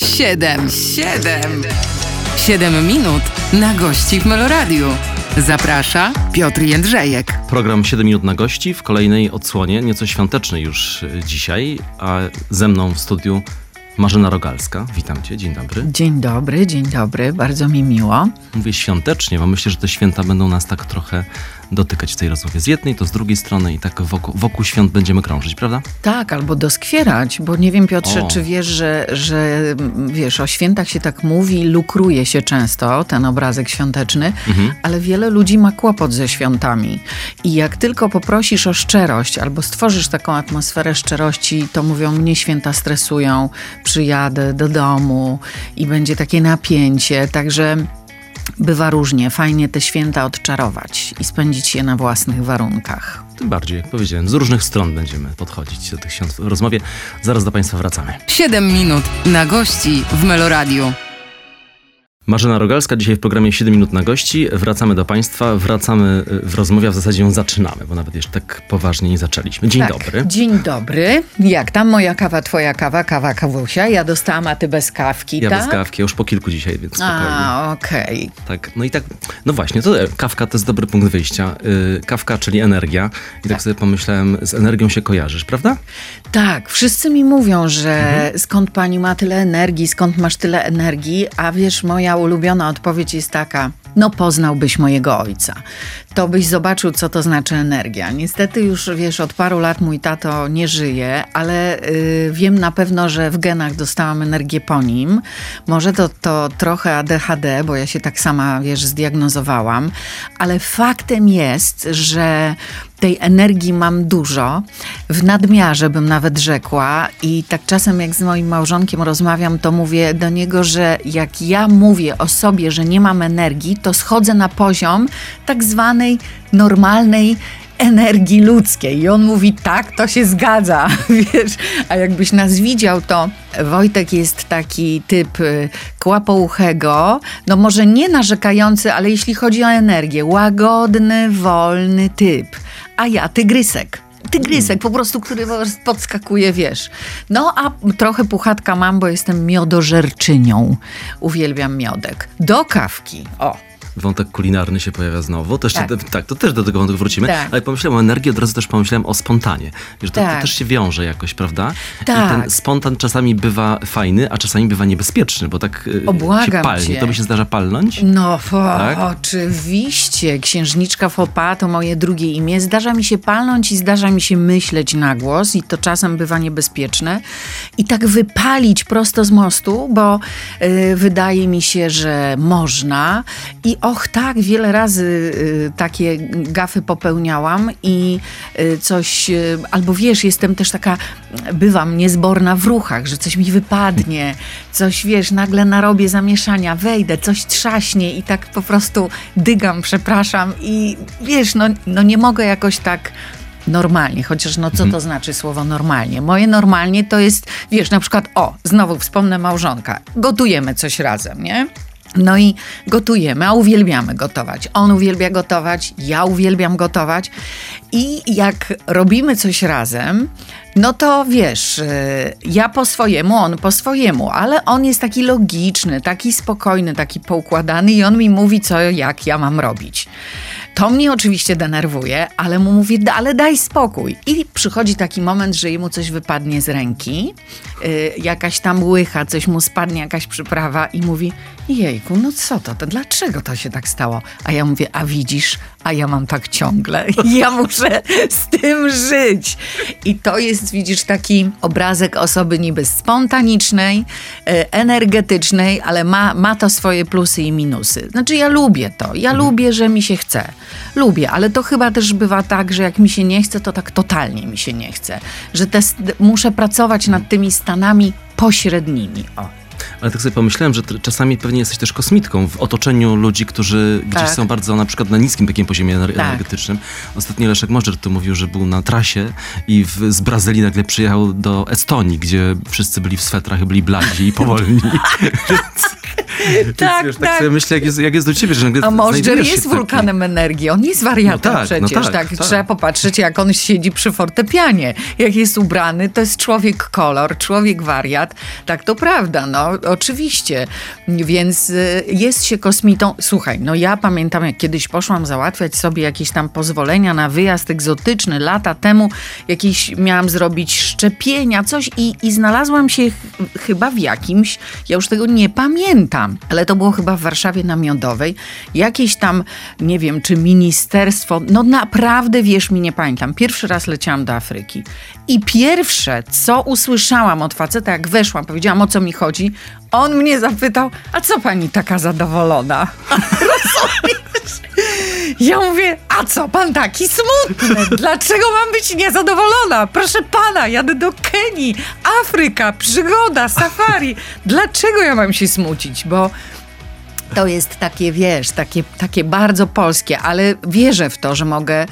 Siedem, siedem, siedem minut na gości w Meloradiu. Zaprasza Piotr Jędrzejek. Program 7 minut na gości w kolejnej odsłonie, nieco świątecznej już y, dzisiaj, a ze mną w studiu Marzena Rogalska. Witam cię, dzień dobry. Dzień dobry, dzień dobry, bardzo mi miło. Mówię świątecznie, bo myślę, że te święta będą nas tak trochę dotykać w tej rozmowie. Z jednej, to z drugiej strony i tak wokół, wokół świąt będziemy krążyć, prawda? Tak, albo doskwierać, bo nie wiem Piotrze, O. czy wiesz, że, że wiesz, o świętach się tak mówi, lukruje się często ten obrazek świąteczny, ale wiele ludzi ma kłopot ze świątami. I jak tylko poprosisz o szczerość albo stworzysz taką atmosferę szczerości, to mówią, mnie święta stresują, przyjadę do domu i będzie takie napięcie, także... Bywa różnie, fajnie te święta odczarować i spędzić je na własnych warunkach. Tym bardziej, jak powiedziałem, z różnych stron będziemy podchodzić do tych świąt w rozmowie. Zaraz do Państwa wracamy. Siedem minut na gości w Meloradiu. Marzena Rogalska, dzisiaj w programie 7 minut na gości. Wracamy do Państwa, wracamy y, w rozmowie, a w zasadzie ją zaczynamy, bo nawet jeszcze tak poważnie nie zaczęliśmy. Dzień tak. dobry. Dzień dobry. Jak tam moja kawa, twoja kawa, kawa kawusia? Ja dostałam, a ty bez kawki, Ja tak? bez kawki, już po kilku dzisiaj, więc spokojnie. A, okej. Tak, no i tak, no właśnie, to e, kawka to jest dobry punkt wyjścia. Yy, kawka, czyli energia. I tak sobie pomyślałem, z energią się kojarzysz, prawda? Tak, wszyscy mi mówią, że Mhm. skąd pani ma tyle energii, skąd masz tyle energii, a wiesz, moja ulubiona odpowiedź jest taka, no poznałbyś mojego ojca. To byś zobaczył, co to znaczy energia. Niestety już, wiesz, od paru lat mój tato nie żyje, ale y, wiem na pewno, że w genach dostałam energię po nim. Może to, to trochę ADHD, bo ja się tak sama, wiesz, zdiagnozowałam, ale faktem jest, że tej energii mam dużo, w nadmiarze bym nawet rzekła i tak czasem jak z moim małżonkiem rozmawiam, to mówię do niego, że jak ja mówię o sobie, że nie mam energii, to schodzę na poziom tak zwanej normalnej energii ludzkiej. I on mówi, tak, to się zgadza, wiesz. A jakbyś nas widział, to Wojtek jest taki typ y, kłapouchego, no może nie narzekający, ale jeśli chodzi o energię, łagodny, wolny typ. A ja tygrysek. Tygrysek po prostu, który podskakuje, wiesz. No a trochę puchatka mam, bo jestem miodożerczynią. Uwielbiam miodek. Do kawki. O, Wątek kulinarny się pojawia znowu. To Tak. tak. to też do tego wątku wrócimy. Tak. Ale pomyślałem o energii, od razu też pomyślałem o spontanie. Że to, to Tak. też się wiąże jakoś, prawda? I Tak. ten spontan czasami bywa fajny, a czasami bywa niebezpieczny, bo tak y, O, błagam się palnie. cię. To by się zdarza palnąć? No, o, Tak? oczywiście. Księżniczka Fopa to moje drugie imię. Zdarza mi się palnąć i zdarza mi się myśleć na głos i to czasem bywa niebezpieczne. I tak wypalić prosto z mostu, bo y, wydaje mi się, że można. I och, tak, wiele razy y, takie gafy popełniałam i y, coś, y, albo wiesz, jestem też taka, bywam niezborna w ruchach, że coś mi wypadnie, coś, wiesz, nagle narobię zamieszania, wejdę, coś trzaśnie i tak po prostu dygam, przepraszam i wiesz, no, no nie mogę jakoś tak normalnie, chociaż no co to znaczy słowo normalnie? Moje normalnie to jest, wiesz, na przykład, o, znowu wspomnę małżonka, gotujemy coś razem, nie? No i gotujemy, a uwielbiamy gotować. On uwielbia gotować, ja uwielbiam gotować. I jak robimy coś razem, no to wiesz, y, ja po swojemu, on po swojemu, ale on jest taki logiczny, taki spokojny, taki poukładany i on mi mówi, co, jak ja mam robić. To mnie oczywiście denerwuje, ale mu mówię, "Da- ale daj spokój. I przychodzi taki moment, że jemu coś wypadnie z ręki, y, jakaś tam łycha, coś mu spadnie, jakaś przyprawa i mówi, jejku, no co to, to dlaczego to się tak stało? A ja mówię, a widzisz, a ja mam tak ciągle ja muszę z tym żyć. I to jest, widzisz, taki obrazek osoby niby spontanicznej, e, energetycznej, ale ma, ma to swoje plusy i minusy. Znaczy ja lubię to, ja lubię, że mi się chce. Lubię, ale to chyba też bywa tak, że jak mi się nie chce, to tak totalnie mi się nie chce. Że te, muszę pracować nad tymi stanami pośrednimi. O. Ale tak sobie pomyślałem, że czasami pewnie jesteś też kosmitką w otoczeniu ludzi, którzy gdzieś Tak. są bardzo na przykład na niskim takim poziomie Tak. energetycznym. Ostatnio Leszek Możdżer tu mówił, że był na trasie i w, z Brazylii nagle przyjechał do Estonii, gdzie wszyscy byli w swetrach byli bladzi i powolni. Więc Więc, Tak, wiesz, tak, tak. sobie myślę, jak jest, jak jest do ciebie, że nagle A Możdżer jest wulkanem energii, on jest wariatem No tak, no przecież. tak, tak, tak. Trzeba popatrzeć, jak on siedzi przy fortepianie. Jak jest ubrany, to jest człowiek kolor, człowiek wariat. Tak to prawda, no oczywiście. Więc y, jest się kosmitą. Słuchaj, no ja pamiętam, jak kiedyś poszłam załatwiać sobie jakieś tam pozwolenia na wyjazd egzotyczny lata temu. Jakieś miałam zrobić szczepienia, coś i, i znalazłam się ch- chyba w jakimś, ja już tego nie pamiętam, ale to było chyba w Warszawie na Miodowej. Jakieś tam, nie wiem, czy ministerstwo, no naprawdę, wierz mi, nie pamiętam. Pierwszy raz leciałam do Afryki i pierwsze, co usłyszałam od faceta, jak weszłam, powiedziałam, o co mi chodzi, on mnie zapytał, a co pani taka zadowolona? Rozumiesz? Ja mówię, a co pan taki smutny? Dlaczego mam być niezadowolona? Proszę pana, jadę do Kenii, Afryka, przygoda, safari. Dlaczego ja mam się smucić? Bo to jest takie, wiesz, takie, takie bardzo polskie, ale wierzę w to, że mogę,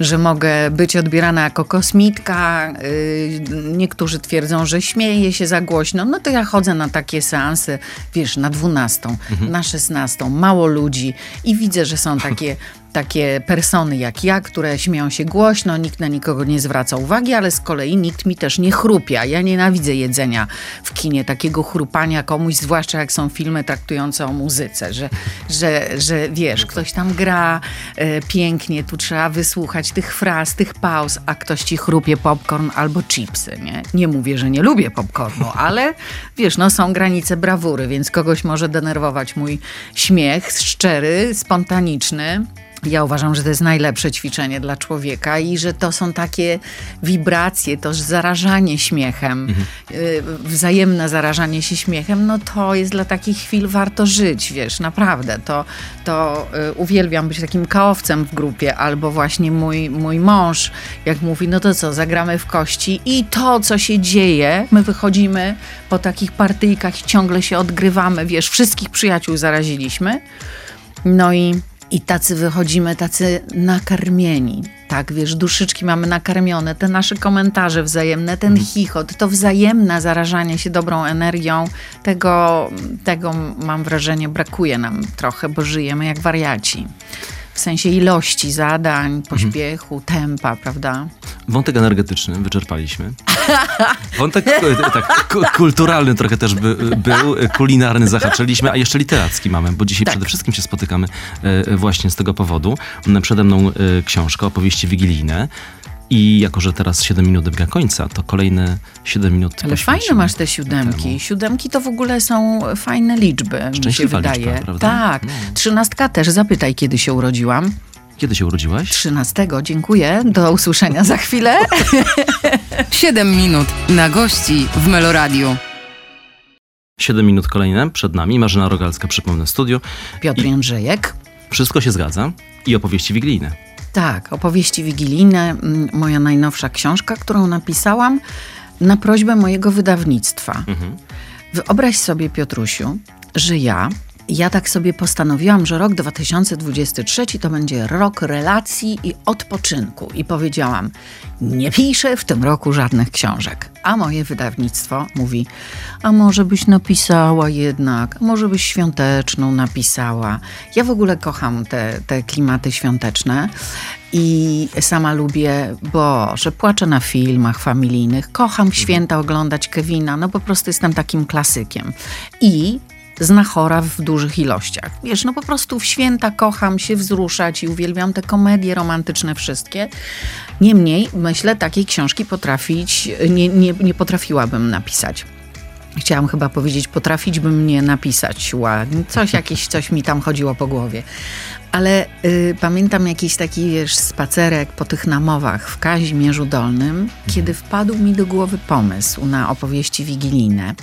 że mogę być odbierana jako kosmitka. Yy, niektórzy twierdzą, że śmieję się za głośno. No to ja chodzę na takie seanse, wiesz, na 12, na 16, mało ludzi i widzę, że są takie takie persony jak ja, które śmieją się głośno, nikt na nikogo nie zwraca uwagi, ale z kolei nikt mi też nie chrupia. Ja nienawidzę jedzenia w kinie, takiego chrupania komuś, zwłaszcza jak są filmy traktujące o muzyce, że, że, że wiesz, ktoś tam gra e, pięknie, tu trzeba wysłuchać tych fraz, tych pauz, a ktoś ci chrupie popcorn albo chipsy, nie? Nie mówię, że nie lubię popcornu, ale wiesz, no są granice brawury, więc kogoś może denerwować mój śmiech szczery, spontaniczny. Ja uważam, że to jest najlepsze ćwiczenie dla człowieka i że to są takie wibracje, to zarażanie śmiechem, y, wzajemne zarażanie się śmiechem, no to jest dla takich chwil warto żyć, wiesz, naprawdę. To, to y, uwielbiam być takim kaowcem w grupie, albo właśnie mój, mój mąż, jak mówi, no to co, zagramy w kości i to, co się dzieje, my wychodzimy po takich partyjkach i ciągle się odgrywamy, wiesz, wszystkich przyjaciół zaraziliśmy. No i, i tacy wychodzimy, tacy nakarmieni. Tak, wiesz, duszyczki mamy nakarmione, te nasze komentarze wzajemne, ten chichot, to wzajemne zarażanie się dobrą energią, tego, tego mam wrażenie brakuje nam trochę, bo żyjemy jak wariaci. W sensie ilości zadań, pośpiechu, tempa, prawda? Wątek energetyczny wyczerpaliśmy. Wątek e, tak, ku- kulturalny trochę też by, był, e, kulinarny zahaczyliśmy, a jeszcze literacki mamy, bo dzisiaj Tak. przede wszystkim się spotykamy e, właśnie z tego powodu. M, Przede mną książka, opowieści wigilijne. I jako, że teraz 7 minut dobiega końca, to kolejne 7 minut Ale fajne masz te siódemki. temu. Siódemki to w ogóle są fajne liczby, mi się Szczęśliwa wydaje. liczba, prawda? Tak. No. Trzynastka też, zapytaj, kiedy się urodziłam. Kiedy się urodziłaś? 13, dziękuję. Do usłyszenia za chwilę. 7 minut na gości w Meloradiu. 7 minut kolejne przed nami. Marzena Rogalska, przypomnę, studio. Piotr Jędrzejek. Wszystko się zgadza. I opowieści wigilijne. Tak, opowieści wigilijne, mm, moja najnowsza książka, którą napisałam na prośbę mojego wydawnictwa. Wyobraź sobie, Piotrusiu, że ja, ja tak sobie postanowiłam, że rok 2023 to będzie rok relacji i odpoczynku. I powiedziałam, nie piszę w tym roku żadnych książek. A moje wydawnictwo mówi, a może byś napisała jednak, a może byś świąteczną napisała. Ja w ogóle kocham te, te klimaty świąteczne i sama lubię, bo że płaczę na filmach familijnych, kocham święta oglądać Kevina, no po prostu jestem takim klasykiem. I znachora w dużych ilościach. Wiesz, no po prostu w święta kocham się wzruszać i uwielbiam te komedie romantyczne wszystkie. Niemniej, myślę, takiej książki potrafić, nie, nie, nie potrafiłabym napisać. Chciałam chyba powiedzieć, potrafić bym nie napisać ładnie. Coś, jakieś, coś mi tam chodziło po głowie. Ale y, pamiętam jakiś taki, wiesz, spacerek po tych namowach w Kazimierzu Dolnym, kiedy wpadł mi do głowy pomysł na opowieści wigilijne.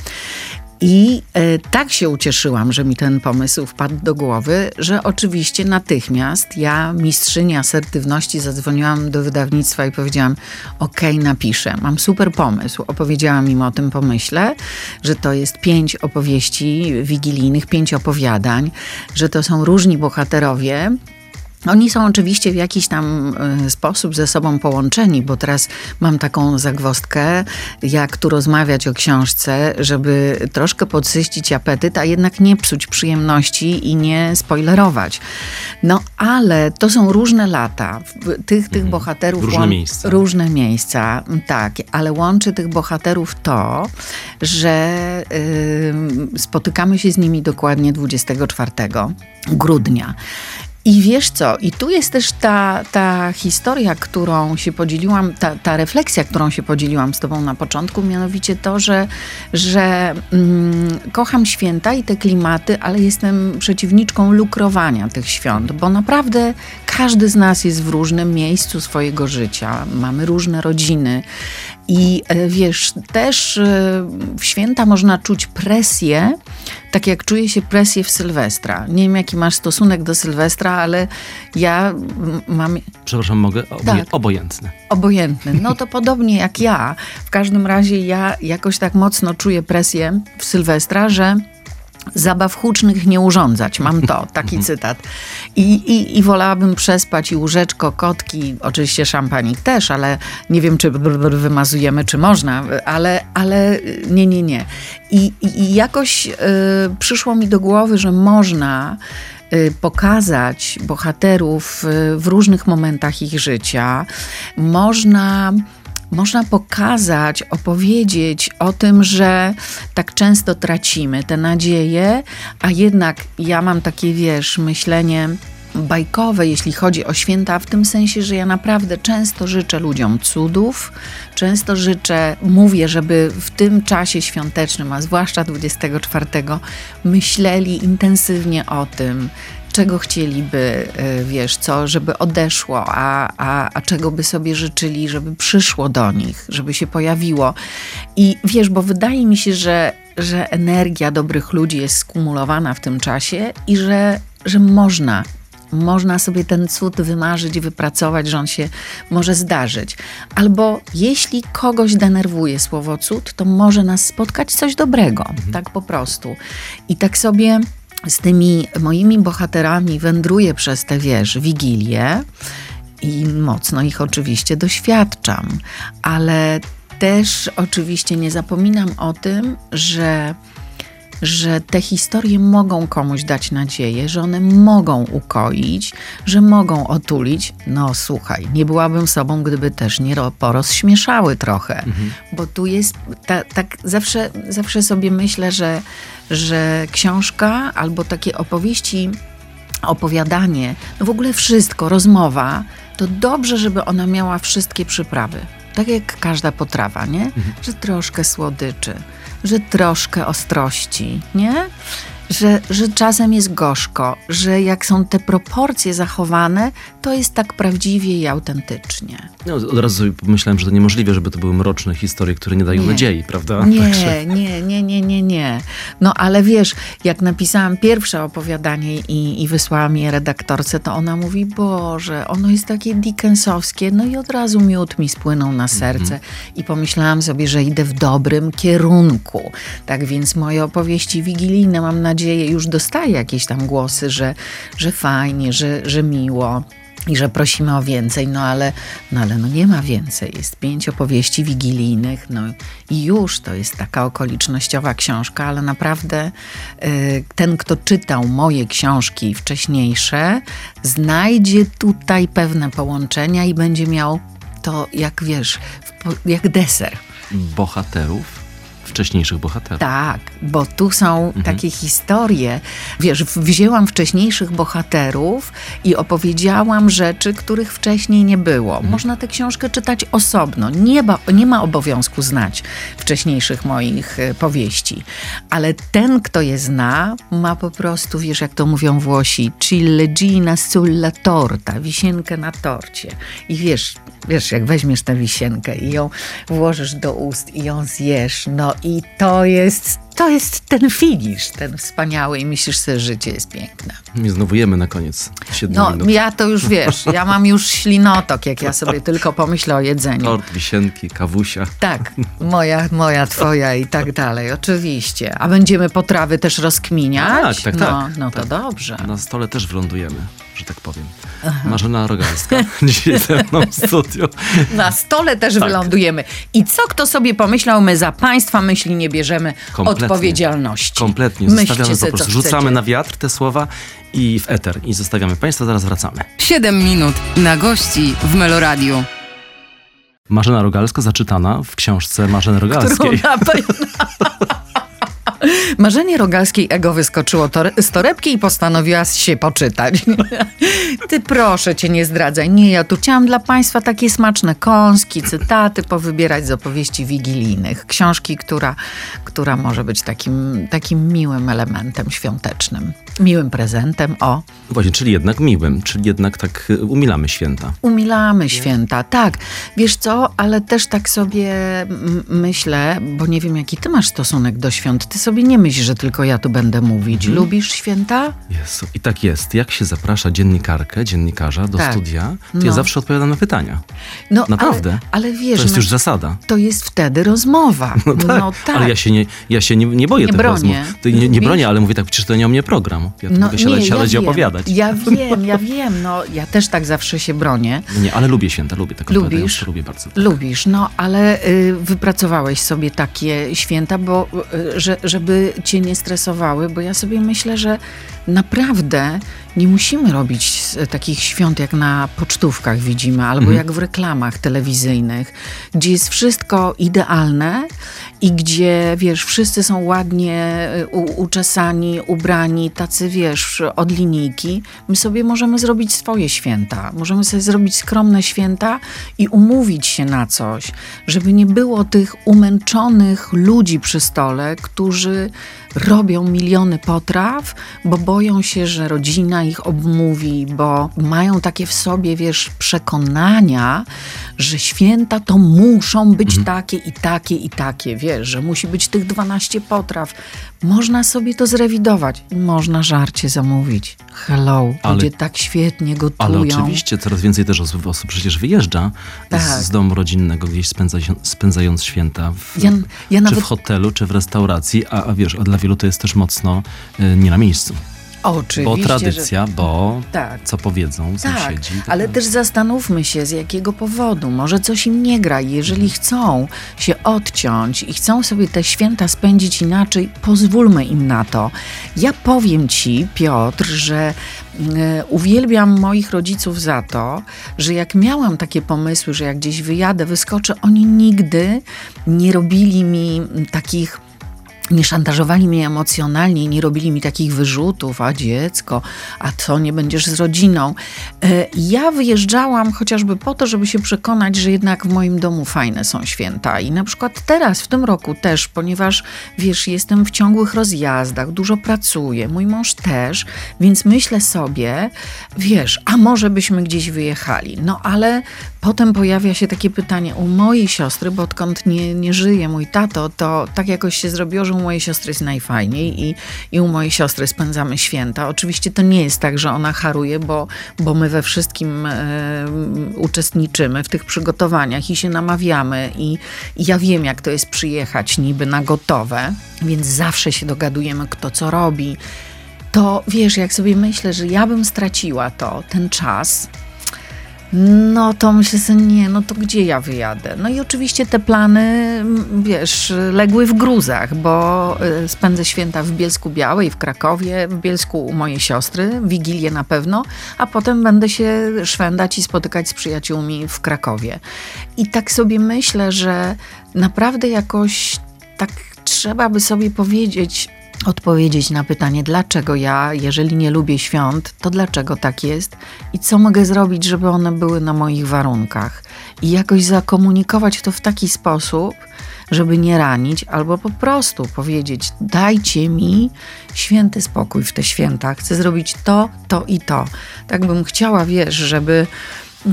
I e, tak się ucieszyłam, że mi ten pomysł wpadł do głowy, że oczywiście natychmiast ja, mistrzyni asertywności, zadzwoniłam do wydawnictwa i powiedziałam: OK, napiszę, mam super pomysł. Opowiedziałam im o tym pomyśle, że to jest pięć opowieści wigilijnych, pięć opowiadań, że to są różni bohaterowie, Oni są oczywiście w jakiś tam e, sposób ze sobą połączeni, bo teraz mam taką zagwostkę, jak tu rozmawiać o książce, żeby troszkę podsyścić apetyt, a jednak nie psuć przyjemności i nie spoilerować. No ale to są różne lata. Tych, tych bohaterów... Różne łą- miejsca. Różne miejsca, tak, ale łączy tych bohaterów to, że y, spotykamy się z nimi dokładnie 24 grudnia. I wiesz co, i tu jest też ta, ta historia, którą się podzieliłam, ta, ta refleksja, którą się podzieliłam z tobą na początku, mianowicie to, że, że mm, kocham święta i te klimaty, ale jestem przeciwniczką lukrowania tych świąt, bo naprawdę każdy z nas jest w różnym miejscu swojego życia, mamy różne rodziny i e, wiesz, też e, w święta można czuć presję, tak jak czuje się presję w Sylwestra. Nie wiem, jaki masz stosunek do Sylwestra, ale ja mam Przepraszam, mogę? Tak. Obojętny. obojętny. No to podobnie jak ja. W każdym razie ja jakoś tak mocno czuję presję w Sylwestra, że zabaw hucznych nie urządzać. Mam to, taki cytat. I, i, I wolałabym przespać i łóżeczko, kotki, oczywiście szampanik też, ale nie wiem, czy br- br- wymazujemy, czy można, ale, ale nie, nie, nie. I, i, i jakoś y, przyszło mi do głowy, że można y, pokazać bohaterów y, w różnych momentach ich życia. Można można pokazać, opowiedzieć o tym, że tak często tracimy te nadzieje, a jednak ja mam takie, wiesz, myślenie bajkowe, jeśli chodzi o święta, w tym sensie, że ja naprawdę często życzę ludziom cudów, często życzę, mówię, żeby w tym czasie świątecznym, a zwłaszcza 24, myśleli intensywnie o tym, czego chcieliby, y, wiesz, co, żeby odeszło, a, a, a czego by sobie życzyli, żeby przyszło do nich, żeby się pojawiło. I wiesz, bo wydaje mi się, że, że energia dobrych ludzi jest skumulowana w tym czasie i że, że można. Można sobie ten cud wymarzyć, wypracować, że on się może zdarzyć. Albo jeśli kogoś denerwuje słowo cud, to może nas spotkać coś dobrego, tak po prostu. I tak sobie z tymi moimi bohaterami wędruję przez te, wiesz, wigilie i mocno ich oczywiście doświadczam, ale też oczywiście nie zapominam o tym, że że te historie mogą komuś dać nadzieję, że one mogą ukoić, że mogą otulić. No słuchaj, nie byłabym sobą, gdyby też nie ro- porozśmieszały trochę, bo tu jest, ta, tak zawsze, zawsze sobie myślę, że, że książka albo takie opowieści, opowiadanie, no w ogóle wszystko, rozmowa, to dobrze, żeby ona miała wszystkie przyprawy. Tak jak każda potrawa, nie? Że troszkę słodyczy, że troszkę ostrości, nie? Że, że czasem jest gorzko, że jak są te proporcje zachowane, to jest tak prawdziwie i autentycznie. No, od razu sobie pomyślałem, że to niemożliwe, żeby to były mroczne historie, które nie dają Nie. nadziei, prawda? Nie, Także- nie, nie, nie, nie, nie. No ale wiesz, jak napisałam pierwsze opowiadanie i, i wysłałam je redaktorce, to ona mówi, Boże, ono jest takie Dickensowskie, no i od razu miód mi spłynął na serce i pomyślałam sobie, że idę w dobrym kierunku. Tak więc moje opowieści wigilijne, mam nadzieję, już dostaję jakieś tam głosy, że, że fajnie, że, że miło. I że prosimy o więcej, no ale, no ale no nie ma więcej. Jest pięć opowieści wigilijnych, no i już to jest taka okolicznościowa książka, ale naprawdę y, ten, kto czytał moje książki wcześniejsze, znajdzie tutaj pewne połączenia i będzie miał to, jak wiesz, jak deser. Bohaterów, wcześniejszych bohaterów. Tak, bo tu są takie historie. Wiesz, wzięłam wcześniejszych bohaterów i opowiedziałam rzeczy, których wcześniej nie było. Można tę książkę czytać osobno. Nie, ba, nie ma obowiązku znać wcześniejszych moich e, powieści. Ale ten, kto je zna, ma po prostu, wiesz, jak to mówią Włosi, ciliegina sulla torta, wisienkę na torcie. I wiesz, wiesz, jak weźmiesz tę wisienkę i ją włożysz do ust i ją zjesz, no i to jest, to jest ten finisz, ten wspaniały i myślisz sobie, że życie jest piękne. I znowu jemy na koniec. Siedmiu No, minut. ja to już wiesz, ja mam już ślinotok, jak ja sobie tylko pomyślę o jedzeniu. Tort, wisienki, kawusia. Tak, moja, moja, twoja i tak dalej, oczywiście. A będziemy potrawy też rozkminiać? Tak, tak, no, tak. No to Tak. dobrze. Na stole też wylądujemy. Że tak powiem. Marzena Rogalska, dzisiaj ze mną w studiu. Na stole też Tak. wylądujemy. I co kto sobie pomyślał, my za państwa myśli nie bierzemy Kompletnie. odpowiedzialności. Kompletnie. Myślcie Zostawiamy po prostu, rzucamy na wiatr te słowa i w eter. I zostawiamy Państwa, zaraz wracamy. 7 minut na gości w Meloradiu. Marzena Rogalska zaczytana w książce Marzeny Którą Rogalskiej. na pewno... Marzenie Rogalskiej ego wyskoczyło tor- z torebki i postanowiła się poczytać. Ty proszę cię nie zdradzaj. Nie, ja tu chciałam dla państwa takie smaczne kąski, cytaty powybierać z opowieści wigilijnych. Książki, która, która może być takim, takim miłym elementem świątecznym. Miłym prezentem, o. Właśnie, czyli jednak miłym, czyli jednak tak y, umilamy święta. Umilamy święta, tak. Wiesz co, ale też tak sobie myślę, bo nie wiem, jaki ty masz stosunek do świąt. Ty sobie nie myśl, że tylko ja tu będę mówić. Mhm. Lubisz święta? Jezu. I tak jest. Jak się zaprasza dziennikarkę, dziennikarza do Tak. studia, to No. ja zawsze odpowiadam na pytania. No, Naprawdę. Ale, ale wiesz, To jest no, już zasada. to jest wtedy rozmowa. No tak. Ale ja się nie, ja się nie, nie boję Nie tych bronię. rozmów. Nie, nie bronię, ale mówię tak, przecież to nie o mnie program. Ja tu mogę siadać, siadać i wiem. opowiadać. Ja wiem, ja wiem. No, ja też tak zawsze się bronię. Nie, ale lubię święta, lubię tak Lubisz? lubię bardzo. Lubisz, no ale y, wypracowałeś sobie takie święta, bo y, że, żeby cię nie stresowały, bo ja sobie myślę, że naprawdę nie musimy robić e, takich świąt, jak na pocztówkach widzimy, albo Mhm. jak w reklamach telewizyjnych, gdzie jest wszystko idealne i gdzie, wiesz, wszyscy są ładnie u, uczesani, ubrani, tacy, wiesz, od linijki. My sobie możemy zrobić swoje święta. Możemy sobie zrobić skromne święta i umówić się na coś, żeby nie było tych umęczonych ludzi przy stole, którzy robią miliony potraw, bo boją się, że rodzina ich obmówi, bo mają takie w sobie, wiesz, przekonania, że święta to muszą być takie i takie i takie, wiesz, że musi być tych 12 potraw. Można sobie to zrewidować i można żarcie zamówić. Hello, Ale- ludzie tak świetnie gotują. Ale oczywiście coraz więcej też osób, osób przecież wyjeżdża Tak. z, z domu rodzinnego, gdzieś spędza, spędzając święta w, Ja- ja czy nawet- w hotelu, czy w restauracji, a, a wiesz, a dla wielu to jest też mocno y, nie na miejscu. Oczywiście, Bo że- tradycja, bo Tak. co powiedzą Tak, sąsiedzi. to ale tak. też zastanówmy się, z jakiego powodu. Może coś im nie gra. i Jeżeli chcą się odciąć i chcą sobie te święta spędzić inaczej, pozwólmy im na to. Ja powiem ci, Piotr, że e, uwielbiam moich rodziców za to, że jak miałam takie pomysły, że jak gdzieś wyjadę, wyskoczę, oni nigdy nie robili mi takich nie szantażowali mnie emocjonalnie, nie robili mi takich wyrzutów, a dziecko, a co, nie będziesz z rodziną. E, Ja wyjeżdżałam chociażby po to, żeby się przekonać, że jednak w moim domu fajne są święta. I na przykład teraz, w tym roku też, ponieważ wiesz, jestem w ciągłych rozjazdach, dużo pracuję, mój mąż też, więc myślę sobie, wiesz, a może byśmy gdzieś wyjechali. No ale potem pojawia się takie pytanie u mojej siostry, bo odkąd nie, nie żyje mój tato, to tak jakoś się zrobiło, że u mojej siostry jest najfajniej i, i u mojej siostry spędzamy święta. Oczywiście to nie jest tak, że ona haruje, bo, bo my we wszystkim e, uczestniczymy w tych przygotowaniach i się namawiamy i, i ja wiem, jak to jest przyjechać niby na gotowe, więc zawsze się dogadujemy, kto co robi. To wiesz, jak sobie myślę, że ja bym straciła to, ten czas, no to myślę sobie, nie, no to gdzie ja wyjadę? No i oczywiście te plany, wiesz, legły w gruzach, bo y, spędzę święta w Bielsku Białej, w Krakowie, w Bielsku u mojej siostry, Wigilię na pewno, a potem będę się szwendać i spotykać z przyjaciółmi w Krakowie. I tak sobie myślę, że naprawdę jakoś tak trzeba by sobie powiedzieć, odpowiedzieć na pytanie, dlaczego ja, jeżeli nie lubię świąt, to dlaczego tak jest i co mogę zrobić, żeby one były na moich warunkach. I jakoś zakomunikować to w taki sposób, żeby nie ranić, albo po prostu powiedzieć: dajcie mi święty spokój w te święta. Chcę zrobić to, to i to. Tak bym chciała, wiesz, żeby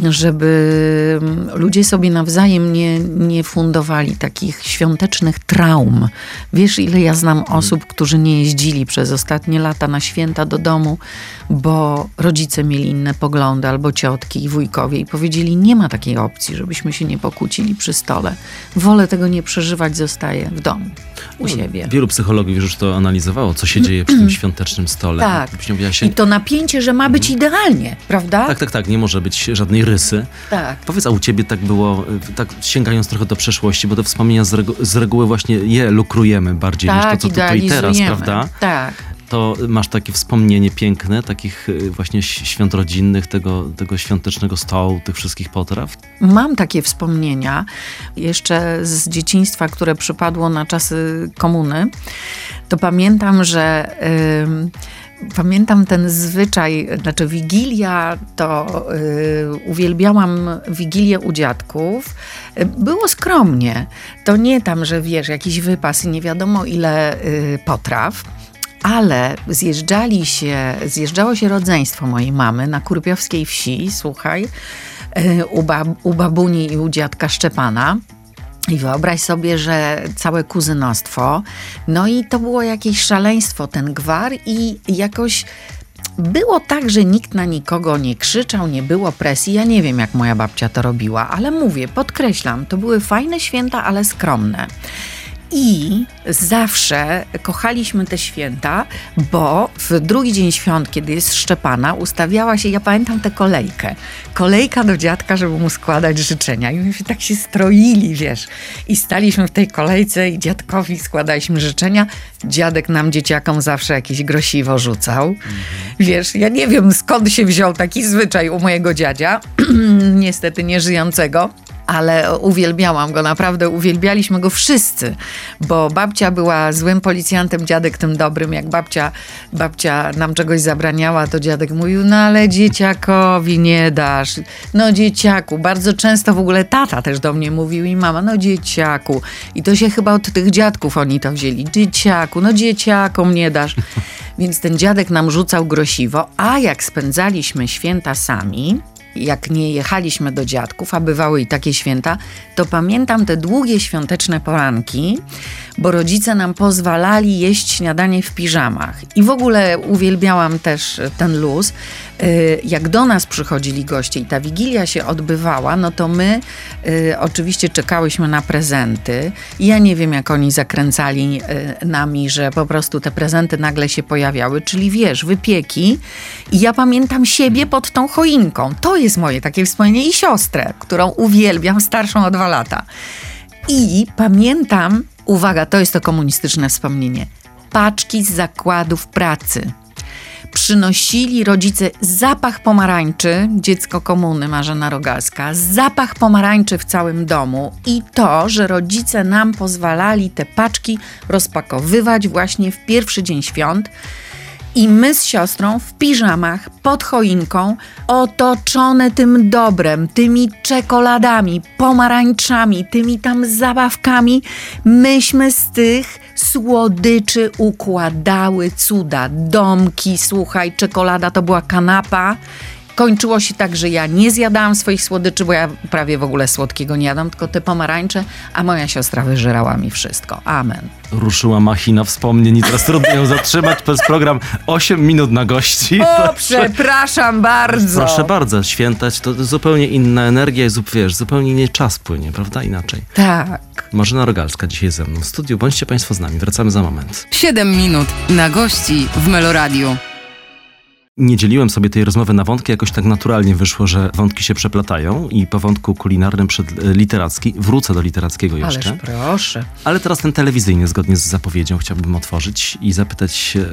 żeby ludzie sobie nawzajem nie, nie fundowali takich świątecznych traum. Wiesz, ile ja znam osób, którzy nie jeździli przez ostatnie lata na święta do domu, bo rodzice mieli inne poglądy, albo ciotki i wujkowie i powiedzieli, nie ma takiej opcji, żebyśmy się nie pokłócili przy stole. Wolę tego nie przeżywać, zostaję w domu. U siebie. Wielu psychologów już to analizowało, co się dzieje przy tym świątecznym stole. Tak. Mówiła się... I to napięcie, że ma być idealnie, prawda? Tak, tak, tak, nie może być żadnej rysy. Tak. Powiedz, a u ciebie tak było, y, tak sięgając trochę do przeszłości, bo te wspomnienia z, regu- z reguły właśnie je lukrujemy bardziej niż to, Tak, co tu i teraz, prawda? Tak. To masz takie wspomnienie piękne, takich y, właśnie świąt rodzinnych, tego, tego świątecznego stołu, tych wszystkich potraw? Mam takie wspomnienia jeszcze z dzieciństwa, które przypadło na czasy komuny. To pamiętam, że ym, pamiętam ten zwyczaj, znaczy Wigilia, to y, uwielbiałam Wigilię u dziadków. Było skromnie. To nie tam, że wiesz, jakiś wypas i nie wiadomo ile y, potraw. Ale zjeżdżali się, zjeżdżało się rodzeństwo mojej mamy na kurpiowskiej wsi, słuchaj, y, u, bab, u babuni i u dziadka Szczepana. I wyobraź sobie, że całe kuzynostwo. No i to było jakieś szaleństwo, ten gwar, i jakoś było tak, że nikt na nikogo nie krzyczał, nie było presji. Ja nie wiem, jak moja babcia to robiła, ale mówię, podkreślam, to były fajne święta, ale skromne. I zawsze kochaliśmy te święta, bo w drugi dzień świąt, kiedy jest Szczepana, ustawiała się, ja pamiętam tę kolejkę, kolejka do dziadka, żeby mu składać życzenia. I myśmy tak się stroili, wiesz. I staliśmy w tej kolejce i dziadkowi składaliśmy życzenia. Dziadek nam, dzieciakom, zawsze jakieś grosiwo rzucał. Wiesz, ja nie wiem skąd się wziął taki zwyczaj u mojego dziadzia, niestety nieżyjącego ale uwielbiałam go, naprawdę uwielbialiśmy go wszyscy, bo babcia była złym policjantem, dziadek tym dobrym. Jak babcia, babcia nam czegoś zabraniała, to dziadek mówił, no ale dzieciakowi nie dasz. No dzieciaku, bardzo często w ogóle tata też do mnie mówił i mama, no dzieciaku. I to się chyba od tych dziadków oni to wzięli. Dzieciaku, no dzieciakom nie dasz. Więc ten dziadek nam rzucał grosiwo, a jak spędzaliśmy święta sami, jak nie jechaliśmy do dziadków, a bywały i takie święta, to pamiętam te długie świąteczne poranki, bo rodzice nam pozwalali jeść śniadanie w piżamach. I w ogóle uwielbiałam też ten luz. Y, Jak do nas przychodzili goście i ta wigilia się odbywała, no to my y, oczywiście czekałyśmy na prezenty. Ja nie wiem, jak oni zakręcali y, nami, że po prostu te prezenty nagle się pojawiały, czyli wiesz, wypieki. I ja pamiętam siebie pod tą choinką. To jest moje takie wspomnienie i siostrę, którą uwielbiam, starszą o dwa lata. I pamiętam, uwaga, to jest to komunistyczne wspomnienie, paczki z zakładów pracy. Przynosili rodzice zapach pomarańczy, dziecko komuny Marzena Rogalska, zapach pomarańczy w całym domu i to, że rodzice nam pozwalali te paczki rozpakowywać właśnie w pierwszy dzień świąt. I my z siostrą w piżamach, pod choinką, otoczone tym dobrem, tymi czekoladami, pomarańczami, tymi tam zabawkami, myśmy z tych słodyczy układały cuda. Domki, słuchaj, czekolada to była kanapa. Kończyło się tak, że ja nie zjadałam swoich słodyczy, bo ja prawie w ogóle słodkiego nie jadam, tylko te pomarańcze, a moja siostra wyżerała mi wszystko. Amen. Ruszyła machina wspomnień i teraz trudno ją zatrzymać przez program 8 minut na gości. O, przepraszam bardzo. Proszę bardzo, świętać to zupełnie inna energia, jest, wiesz, zupełnie nie czas płynie, prawda? Inaczej. Tak. Marzena Rogalska dzisiaj ze mną w studiu. Bądźcie Państwo z nami, wracamy za moment. 7 minut na gości w Meloradiu. Nie dzieliłem sobie tej rozmowy na wątki, jakoś tak naturalnie wyszło, że wątki się przeplatają i po wątku kulinarnym przed e, literacki, wrócę do literackiego jeszcze. Ależ proszę. Ale teraz ten telewizyjny, zgodnie z zapowiedzią, chciałbym otworzyć i zapytać się y,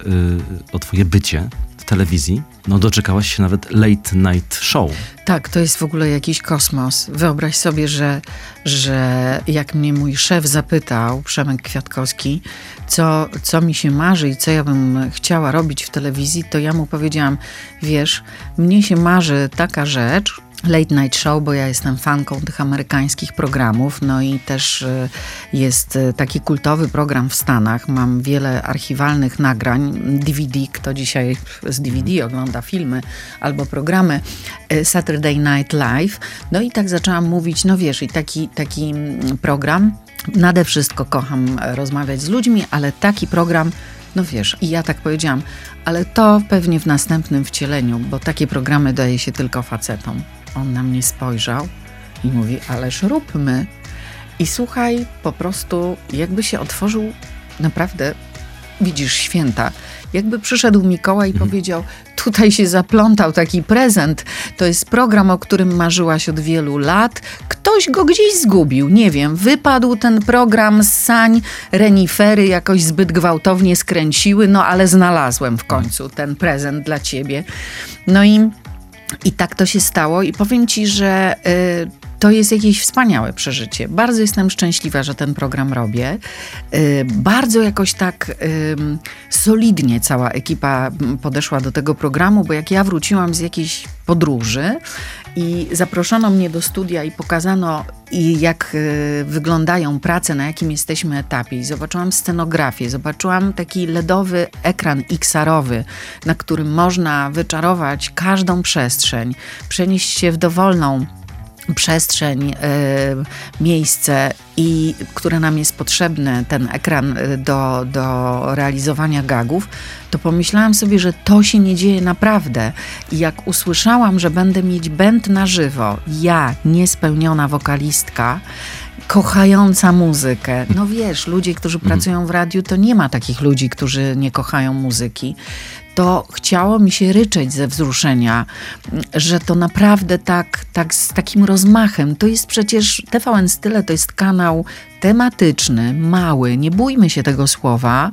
o twoje bycie telewizji. No doczekałaś się nawet late night show. Tak, to jest w ogóle jakiś kosmos. Wyobraź sobie, że, że jak mnie mój szef zapytał, Przemek Kwiatkowski, co, co mi się marzy i co ja bym chciała robić w telewizji, to ja mu powiedziałam, wiesz, mnie się marzy taka rzecz, Late Night Show, bo ja jestem fanką tych amerykańskich programów, no i też y, jest y, taki kultowy program w Stanach. Mam wiele archiwalnych nagrań, DVD, kto dzisiaj z DVD ogląda filmy albo programy y, Saturday Night Live. No i tak zaczęłam mówić, no wiesz, i taki, taki mm, program, nade wszystko kocham e, rozmawiać z ludźmi, ale taki program no wiesz, i ja tak powiedziałam, ale to pewnie w następnym wcieleniu, bo takie programy daje się tylko facetom. On na mnie spojrzał i mówi, ależ róbmy. I słuchaj, po prostu jakby się otworzył naprawdę widzisz święta. Jakby przyszedł Mikołaj i powiedział: Tutaj się zaplątał taki prezent. To jest program, o którym marzyłaś od wielu lat. Ktoś go gdzieś zgubił. Nie wiem, wypadł ten program z sań, renifery jakoś zbyt gwałtownie skręciły, no ale znalazłem w końcu ten prezent dla ciebie. No i. I tak to się stało, i powiem ci, że y, to jest jakieś wspaniałe przeżycie. Bardzo jestem szczęśliwa, że ten program robię. Y, bardzo jakoś tak solidnie cała ekipa podeszła do tego programu, bo jak ja wróciłam z jakiejś podróży i zaproszono mnie do studia i pokazano, jak y, wyglądają prace, na jakim jesteśmy etapie. I zobaczyłam scenografię, zobaczyłam taki LEDowy ekran XR-owy, na którym można wyczarować każdą przestrzeń, przenieść się w dowolną przestrzeń, y, miejsce, i które nam jest potrzebne, ten ekran y, do, do realizowania gagów, to pomyślałam sobie, że to się nie dzieje naprawdę. I jak usłyszałam, że będę mieć band na żywo, ja, niespełniona wokalistka, kochająca muzykę. No wiesz, ludzie, którzy mhm. pracują w radiu, to nie ma takich ludzi, którzy nie kochają muzyki to chciało mi się ryczeć ze wzruszenia, że to naprawdę tak, tak z takim rozmachem. To jest przecież TVN Style, to jest kanał tematyczny, mały, nie bójmy się tego słowa,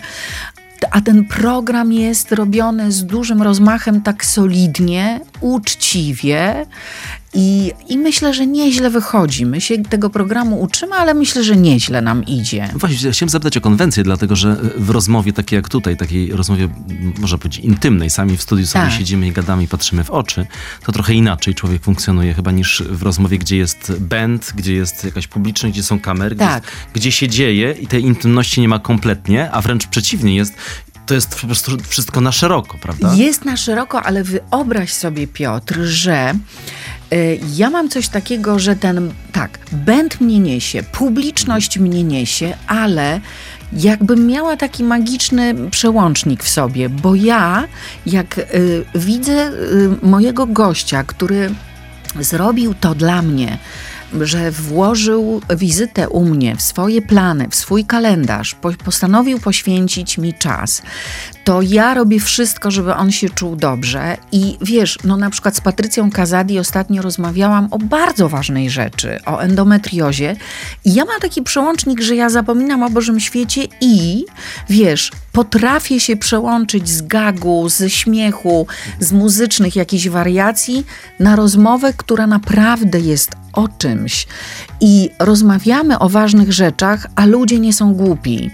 a ten program jest robiony z dużym rozmachem, tak solidnie, uczciwie i, I myślę, że nieźle wychodzi. My się tego programu uczymy, ale myślę, że nieźle nam idzie. Właśnie, chciałem zapytać o konwencję, dlatego że w rozmowie takiej jak tutaj, takiej rozmowie, można powiedzieć, intymnej, sami w studiu sobie tak. siedzimy i gadamy i patrzymy w oczy, to trochę inaczej człowiek funkcjonuje chyba niż w rozmowie, gdzie jest band, gdzie jest jakaś publiczność, gdzie są kamery, tak. gdzie, gdzie się dzieje i tej intymności nie ma kompletnie, a wręcz przeciwnie jest to jest po prostu wszystko na szeroko, prawda? Jest na szeroko, ale wyobraź sobie, Piotr, że ja mam coś takiego, że ten, tak, band mnie niesie, publiczność mnie niesie, ale jakbym miała taki magiczny przełącznik w sobie, bo ja, jak y, widzę y, mojego gościa, który zrobił to dla mnie, że włożył wizytę u mnie w swoje plany, w swój kalendarz, postanowił poświęcić mi czas, to ja robię wszystko, żeby on się czuł dobrze. I wiesz, no na przykład z Patrycją Kazadi ostatnio rozmawiałam o bardzo ważnej rzeczy, o endometriozie. I ja mam taki przełącznik, że ja zapominam o Bożym świecie i wiesz, potrafię się przełączyć z gagu, z śmiechu, z muzycznych jakichś wariacji na rozmowę, która naprawdę jest o czymś. I rozmawiamy o ważnych rzeczach, a ludzie nie są głupi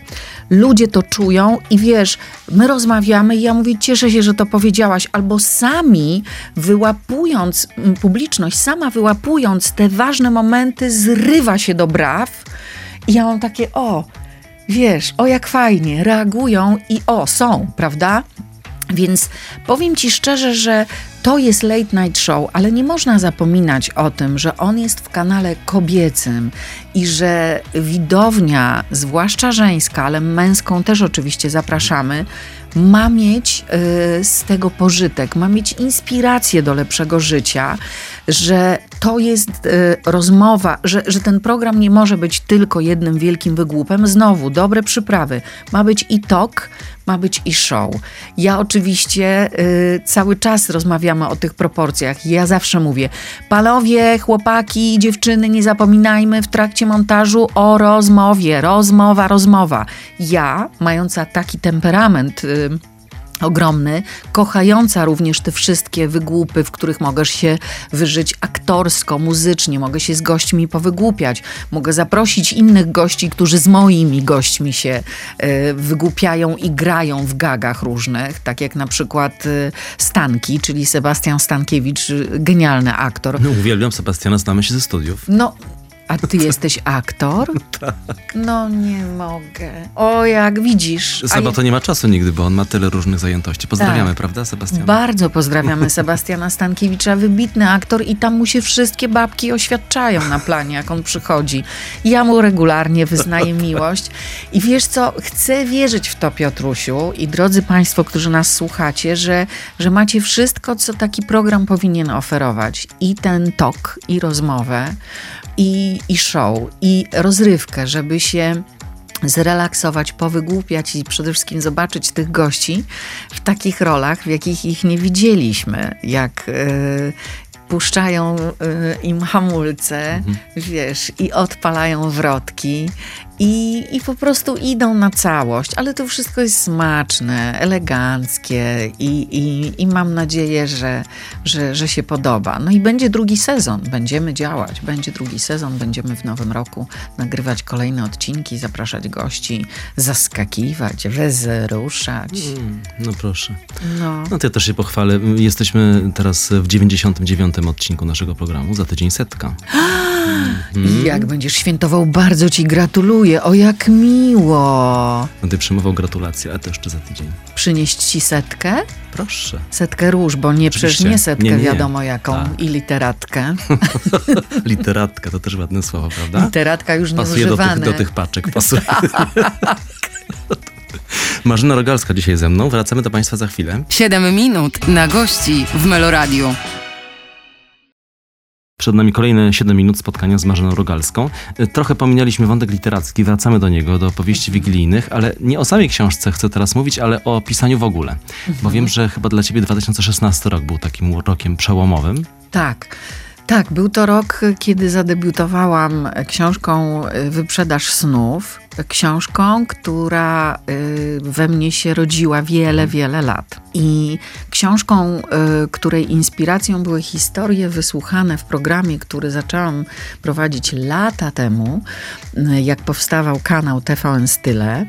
ludzie to czują i wiesz, my rozmawiamy i ja mówię, cieszę się, że to powiedziałaś, albo sami wyłapując publiczność, sama wyłapując te ważne momenty, zrywa się do braw i ja mam takie, o, wiesz, o jak fajnie, reagują i o, są, prawda? Więc powiem Ci szczerze, że to jest late night show, ale nie można zapominać o tym, że on jest w kanale kobiecym i że widownia, zwłaszcza żeńska, ale męską też oczywiście zapraszamy, ma mieć y, z tego pożytek, ma mieć inspirację do lepszego życia, że to jest y, rozmowa, że, że ten program nie może być tylko jednym wielkim wygłupem. Znowu, dobre przyprawy. Ma być i tok, ma być i show. Ja oczywiście y, cały czas rozmawiamy o tych proporcjach. Ja zawsze mówię, palowie, chłopaki, dziewczyny, nie zapominajmy w trakcie montażu o rozmowie. Rozmowa, rozmowa. Ja, mająca taki temperament, y, ogromny, kochająca również te wszystkie wygłupy, w których mogę się wyżyć aktorsko, muzycznie, mogę się z gośćmi powygłupiać, mogę zaprosić innych gości, którzy z moimi gośćmi się y, wygłupiają i grają w gagach różnych, tak jak na przykład y, Stanki, czyli Sebastian Stankiewicz, genialny aktor. No uwielbiam Sebastiana, znamy się ze studiów. No, a ty jesteś aktor? tak. No nie mogę. O, jak widzisz. Seba to nie ma czasu nigdy, bo on ma tyle różnych zajętości. Pozdrawiamy, tak. prawda, Sebastiana? Bardzo pozdrawiamy Sebastiana Stankiewicza, wybitny aktor i tam mu się wszystkie babki oświadczają na planie, jak on przychodzi. Ja mu regularnie wyznaję miłość. I wiesz co, chcę wierzyć w to, Piotrusiu i drodzy Państwo, którzy nas słuchacie, że, że macie wszystko, co taki program powinien oferować. I ten tok, i rozmowę, i, i show, i rozrywkę, żeby się zrelaksować, powygłupiać i przede wszystkim zobaczyć tych gości w takich rolach, w jakich ich nie widzieliśmy, jak, puszczają y, im hamulce, mhm. wiesz, i odpalają wrotki i, i po prostu idą na całość, ale to wszystko jest smaczne, eleganckie i, i, i mam nadzieję, że, że, że się podoba. No i będzie drugi sezon, będziemy działać, będzie drugi sezon, będziemy w nowym roku nagrywać kolejne odcinki, zapraszać gości, zaskakiwać, wezruszać. Mm, no proszę. No. no to ja też się pochwalę. Jesteśmy teraz w 99 odcinku naszego programu, za tydzień setka. Mm. Jak będziesz świętował, bardzo ci gratuluję. O, jak miło. Będę przyjmował gratulacje, a to jeszcze za tydzień. Przynieść ci setkę? Proszę. Setkę róż, bo nie przecież nie setkę nie, nie. wiadomo jaką tak. i literatkę. Literatka to też ładne słowo, prawda? Literatka już Pasuje do tych, do tych paczek. Pasuje. Marzena Rogalska dzisiaj ze mną. Wracamy do Państwa za chwilę. Siedem minut na gości w Meloradiu. Przed nami kolejne 7 minut spotkania z Marzeną Rogalską. Trochę pominęliśmy wątek literacki, wracamy do niego, do powieści wigilijnych, ale nie o samej książce chcę teraz mówić, ale o pisaniu w ogóle. Bo wiem, że chyba dla ciebie 2016 rok był takim rokiem przełomowym. Tak. Tak, był to rok, kiedy zadebiutowałam książką Wyprzedaż snów książką, która y, we mnie się rodziła wiele, wiele lat. I książką, y, której inspiracją były historie wysłuchane w programie, który zaczęłam prowadzić lata temu, y, jak powstawał kanał TVN Style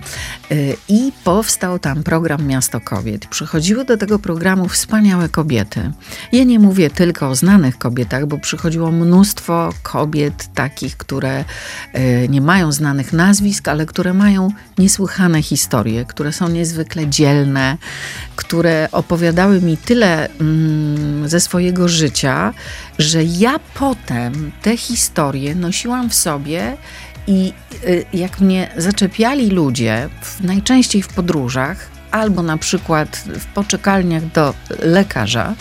i powstał tam program Miasto Kobiet. Przychodziły do tego programu wspaniałe kobiety. Ja nie mówię tylko o znanych kobietach, bo przychodziło mnóstwo kobiet takich, które nie mają znanych nazwisk, ale które mają niesłychane historie, które są niezwykle dzielne, które opowiadały mi tyle mm, ze swojego życia, że ja potem te historie nosiłam w sobie i y, jak mnie zaczepiali ludzie, w, najczęściej w podróżach, albo na przykład w poczekalniach do lekarza,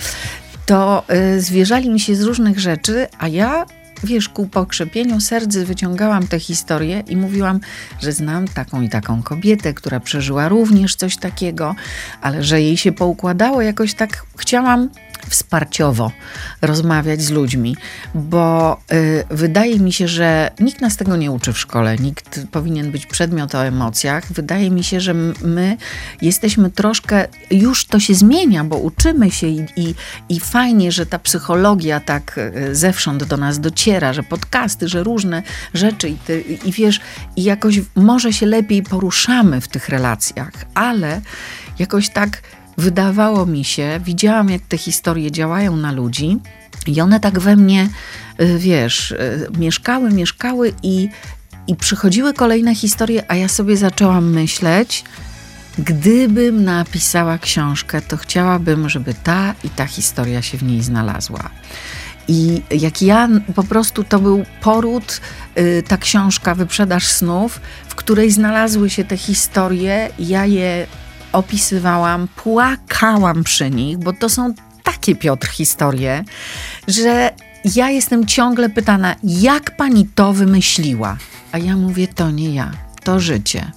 to y, zwierzali mi się z różnych rzeczy, a ja wiesz, ku pokrzepieniu serc wyciągałam tę historię i mówiłam, że znam taką i taką kobietę, która przeżyła również coś takiego, ale że jej się poukładało jakoś tak, chciałam wsparciowo rozmawiać z ludźmi, bo y, wydaje mi się, że nikt nas tego nie uczy w szkole, nikt powinien być przedmiot o emocjach. Wydaje mi się, że my jesteśmy troszkę, już to się zmienia, bo uczymy się i, i, i fajnie, że ta psychologia tak y, zewsząd do nas dociera, że podcasty, że różne rzeczy i, ty, i wiesz, i jakoś może się lepiej poruszamy w tych relacjach, ale jakoś tak wydawało mi się, widziałam jak te historie działają na ludzi i one tak we mnie, y, wiesz, y, mieszkały, mieszkały i, i przychodziły kolejne historie, a ja sobie zaczęłam myśleć, gdybym napisała książkę, to chciałabym, żeby ta i ta historia się w niej znalazła. I jak ja po prostu to był poród, y, ta książka Wyprzedaż snów, w której znalazły się te historie, ja je opisywałam, płakałam przy nich, bo to są takie, Piotr, historie, że ja jestem ciągle pytana, jak pani to wymyśliła? A ja mówię, to nie ja, to życie.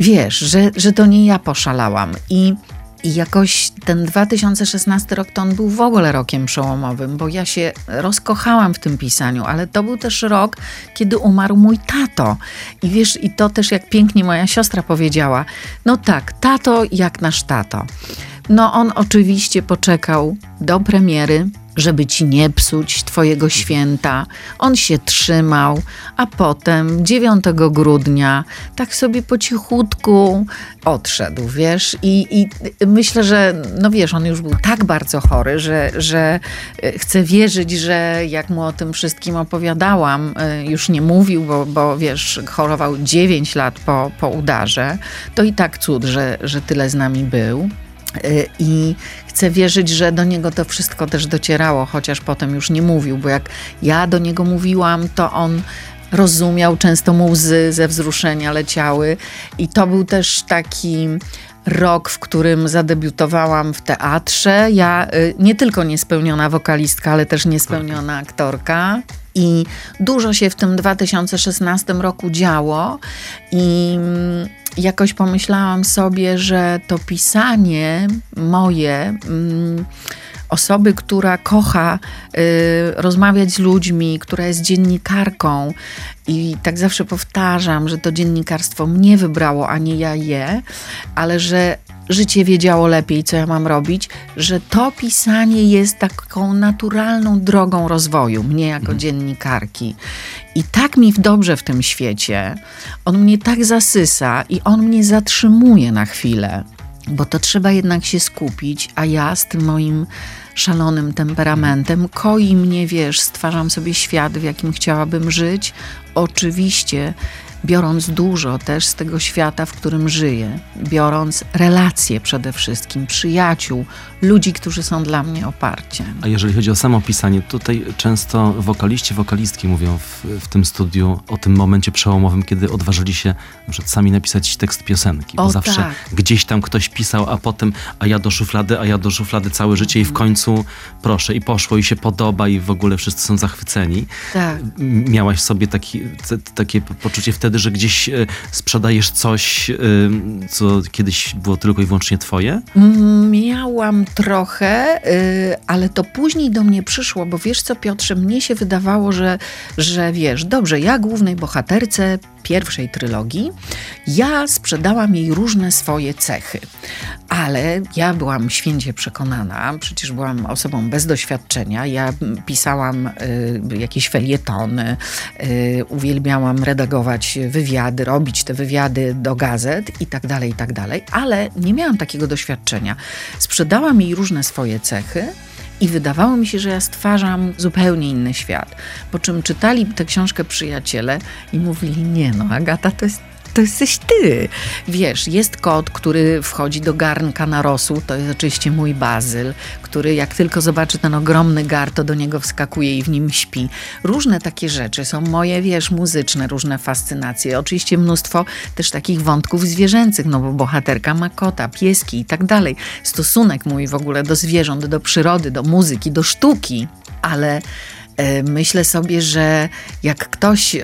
Wiesz, że, że to nie ja poszalałam. I i jakoś ten 2016 rok to on był w ogóle rokiem przełomowym, bo ja się rozkochałam w tym pisaniu, ale to był też rok, kiedy umarł mój tato. I wiesz, i to też jak pięknie moja siostra powiedziała, no tak, tato jak nasz tato. No on oczywiście poczekał do premiery, żeby ci nie psuć twojego święta. On się trzymał, a potem 9 grudnia tak sobie po cichutku odszedł, wiesz, i, i myślę, że, no wiesz, on już był tak bardzo chory, że, że e, chcę wierzyć, że jak mu o tym wszystkim opowiadałam, e, już nie mówił, bo, bo wiesz, chorował 9 lat po, po udarze, to i tak cud, że, że tyle z nami był. Y, I chcę wierzyć, że do niego to wszystko też docierało, chociaż potem już nie mówił, bo jak ja do niego mówiłam, to on rozumiał, często mu łzy ze wzruszenia leciały. I to był też taki rok, w którym zadebiutowałam w teatrze. Ja y, nie tylko niespełniona wokalistka, ale też niespełniona aktorka. I dużo się w tym 2016 roku działo i jakoś pomyślałam sobie, że to pisanie moje. Mm, osoby, która kocha y, rozmawiać z ludźmi, która jest dziennikarką i tak zawsze powtarzam, że to dziennikarstwo mnie wybrało, a nie ja je, ale że życie wiedziało lepiej, co ja mam robić, że to pisanie jest taką naturalną drogą rozwoju mnie jako mhm. dziennikarki. I tak mi dobrze w tym świecie. On mnie tak zasysa i on mnie zatrzymuje na chwilę bo to trzeba jednak się skupić, a ja z tym moim szalonym temperamentem koi mnie, wiesz, stwarzam sobie świat, w jakim chciałabym żyć. Oczywiście biorąc dużo też z tego świata, w którym żyję, biorąc relacje przede wszystkim, przyjaciół, ludzi, którzy są dla mnie oparciem. A jeżeli chodzi o samo pisanie, tutaj często wokaliści, wokalistki mówią w, w tym studiu o tym momencie przełomowym, kiedy odważyli się na przykład sami napisać tekst piosenki. Bo o, zawsze tak. gdzieś tam ktoś pisał, a potem a ja do szuflady, a ja do szuflady całe życie i w mhm. końcu proszę i poszło i się podoba i w ogóle wszyscy są zachwyceni. Tak. Miałaś sobie taki, te, takie poczucie wtedy, że gdzieś e, sprzedajesz coś, e, co kiedyś było tylko i wyłącznie twoje? Miałam trochę, y, ale to później do mnie przyszło, bo wiesz co, Piotrze, mnie się wydawało, że, że wiesz, dobrze, ja głównej bohaterce pierwszej trylogii, ja sprzedałam jej różne swoje cechy. Ale ja byłam święcie przekonana, przecież byłam osobą bez doświadczenia. Ja pisałam y, jakieś felietony, y, uwielbiałam redagować wywiady, robić te wywiady do gazet i tak dalej, i tak dalej, ale nie miałam takiego doświadczenia. Sprzedałam jej różne swoje cechy. I wydawało mi się, że ja stwarzam zupełnie inny świat. Po czym czytali tę książkę przyjaciele i mówili: Nie, no, Agata, to jest to jesteś ty. Wiesz, jest kot, który wchodzi do garnka na rosół, to jest oczywiście mój bazyl, który jak tylko zobaczy ten ogromny gar, to do niego wskakuje i w nim śpi. Różne takie rzeczy są moje, wiesz, muzyczne, różne fascynacje. Oczywiście mnóstwo też takich wątków zwierzęcych, no bo bohaterka ma kota, pieski i tak dalej. Stosunek mój w ogóle do zwierząt, do przyrody, do muzyki, do sztuki, ale myślę sobie, że jak ktoś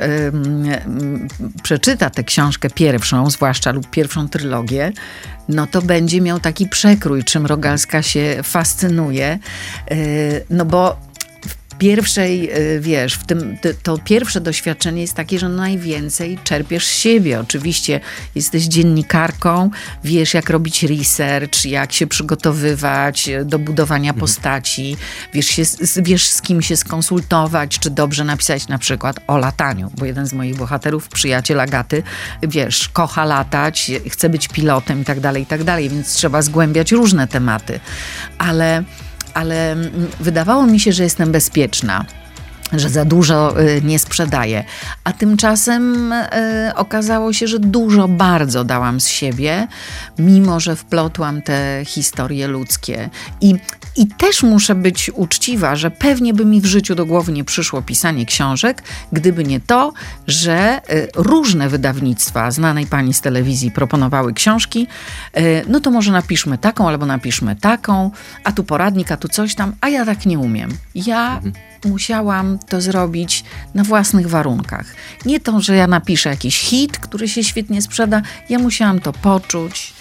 przeczyta tę książkę pierwszą, zwłaszcza lub pierwszą trylogię, no to będzie miał taki przekrój, czym Rogalska się fascynuje. E, no bo pierwszej, y, wiesz, w tym, to pierwsze doświadczenie jest takie, że najwięcej czerpiesz z siebie. Oczywiście jesteś dziennikarką, wiesz jak robić research, jak się przygotowywać do budowania mhm. postaci, wiesz, się, wiesz z kim się skonsultować, czy dobrze napisać na przykład o lataniu, bo jeden z moich bohaterów, przyjaciel Agaty, wiesz, kocha latać, chce być pilotem i tak dalej, i tak dalej, więc trzeba zgłębiać różne tematy. Ale ale mm, wydawało mi się, że jestem bezpieczna że za dużo y, nie sprzedaję. A tymczasem y, okazało się, że dużo bardzo dałam z siebie, mimo że wplotłam te historie ludzkie. I i też muszę być uczciwa, że pewnie by mi w życiu do głowy nie przyszło pisanie książek, gdyby nie to, że y, różne wydawnictwa znanej pani z telewizji proponowały książki. No to może napiszmy taką albo napiszmy taką, a tu poradnik, a tu coś tam, a ja tak nie umiem. Ja mhm. musiałam to zrobić na własnych warunkach. Nie to, że ja napiszę jakiś hit, który się świetnie sprzeda, ja musiałam to poczuć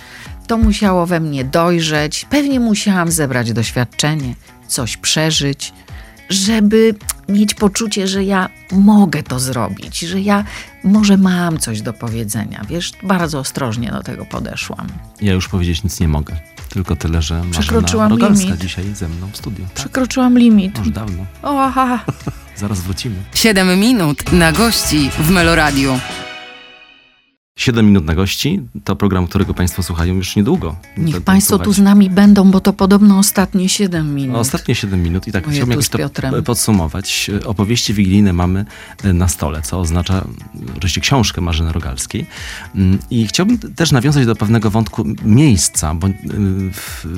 to musiało we mnie dojrzeć, pewnie musiałam zebrać doświadczenie, coś przeżyć, żeby mieć poczucie, że ja mogę to zrobić, że ja może mam coś do powiedzenia. Wiesz, bardzo ostrożnie do tego podeszłam. Ja już powiedzieć nic nie mogę. Tylko tyle, że Przekroczyłam Rogalska limit. dzisiaj ze mną w studiu. Tak? Przekroczyłam limit. Już dawno. O, aha. Zaraz wrócimy. 7 minut na gości w Meloradiu. 7 minut na gości to program, którego Państwo słuchają już niedługo. Niech Państwo tu z nami będą, bo to podobno ostatnie 7 minut. Ostatnie 7 minut i tak chciałbym jakoś to podsumować. Opowieści wigilijne mamy e, na stole, co oznacza wreszcie książkę Marzyny Rogalskiej. Mm, I chciałbym też nawiązać do pewnego wątku miejsca, bo e,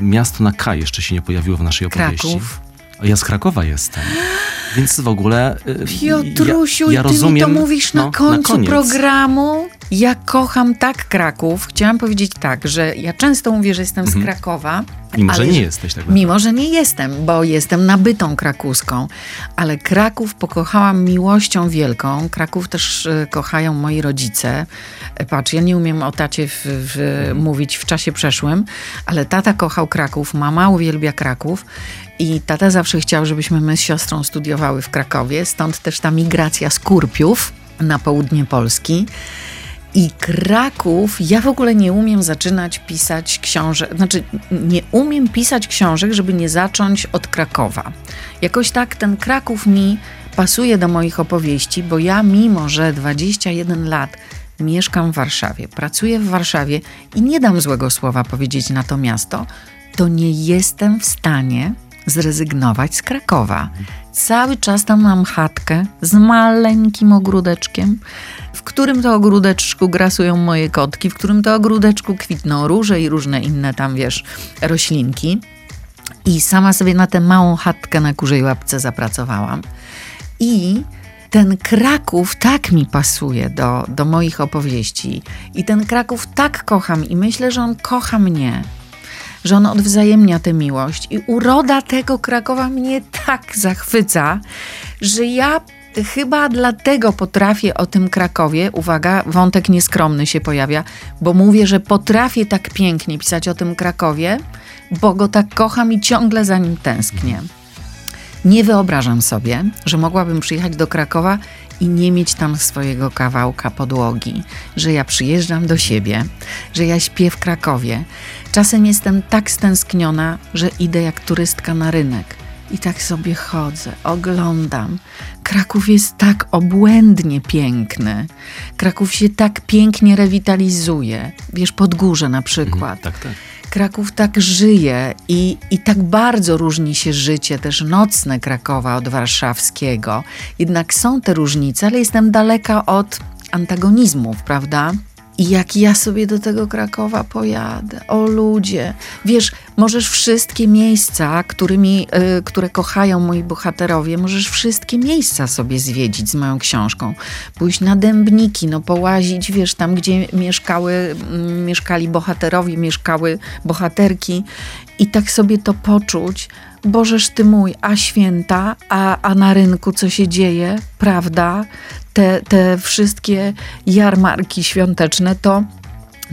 miasto na K jeszcze się nie pojawiło w naszej opowieści. Kraków. Ja z Krakowa jestem. Więc w ogóle. Y, Piotrusiu, ja, ja i ty rozumiem, mi to mówisz no, na końcu na programu? Ja kocham tak Kraków. Chciałam powiedzieć tak, że ja często mówię, że jestem z Krakowa. Mimo, że ale nie jesteś tak Mimo, że nie jestem, bo jestem nabytą krakuską. Ale Kraków pokochałam miłością wielką. Kraków też e, kochają moi rodzice. E, Patrz, ja nie umiem o tacie w, w, mówić w czasie przeszłym, ale tata kochał Kraków, mama uwielbia Kraków. I tata zawsze chciał, żebyśmy my z siostrą studiowały w Krakowie, stąd też ta migracja z Kurpiów na południe Polski. I Kraków, ja w ogóle nie umiem zaczynać pisać książek, znaczy nie umiem pisać książek, żeby nie zacząć od Krakowa. Jakoś tak ten Kraków mi pasuje do moich opowieści, bo ja mimo, że 21 lat mieszkam w Warszawie, pracuję w Warszawie i nie dam złego słowa powiedzieć na to miasto, to nie jestem w stanie zrezygnować z Krakowa. Cały czas tam mam chatkę z maleńkim ogródeczkiem, w którym to ogródeczku grasują moje kotki, w którym to ogródeczku kwitną róże i różne inne tam, wiesz, roślinki. I sama sobie na tę małą chatkę na kurzej łapce zapracowałam. I ten Kraków tak mi pasuje do, do moich opowieści. I ten Kraków tak kocham i myślę, że on kocha mnie że on odwzajemnia tę miłość. I uroda tego Krakowa mnie tak zachwyca, że ja chyba dlatego potrafię o tym Krakowie, uwaga, wątek nieskromny się pojawia, bo mówię, że potrafię tak pięknie pisać o tym Krakowie, bo go tak kocham i ciągle za nim tęsknię. Nie wyobrażam sobie, że mogłabym przyjechać do Krakowa i nie mieć tam swojego kawałka podłogi, że ja przyjeżdżam do siebie, że ja śpię w Krakowie. Czasem jestem tak stęskniona, że idę jak turystka na rynek. I tak sobie chodzę, oglądam. Kraków jest tak obłędnie piękny. Kraków się tak pięknie rewitalizuje. Wiesz, Podgórze na przykład. Mhm, tak, tak. Kraków tak żyje i, i tak bardzo różni się życie też nocne Krakowa od warszawskiego. Jednak są te różnice, ale jestem daleka od antagonizmów, prawda? I jak ja sobie do tego Krakowa pojadę, o ludzie, wiesz, możesz wszystkie miejsca, którymi, y, które kochają moi bohaterowie, możesz wszystkie miejsca sobie zwiedzić z moją książką. Pójść na Dębniki, no połazić, wiesz, tam gdzie mieszkały, mm, mieszkali bohaterowie, mieszkały bohaterki. I tak sobie to poczuć, Bożeż ty mój, a święta, a, a na rynku co się dzieje, prawda? Te, te wszystkie jarmarki świąteczne, to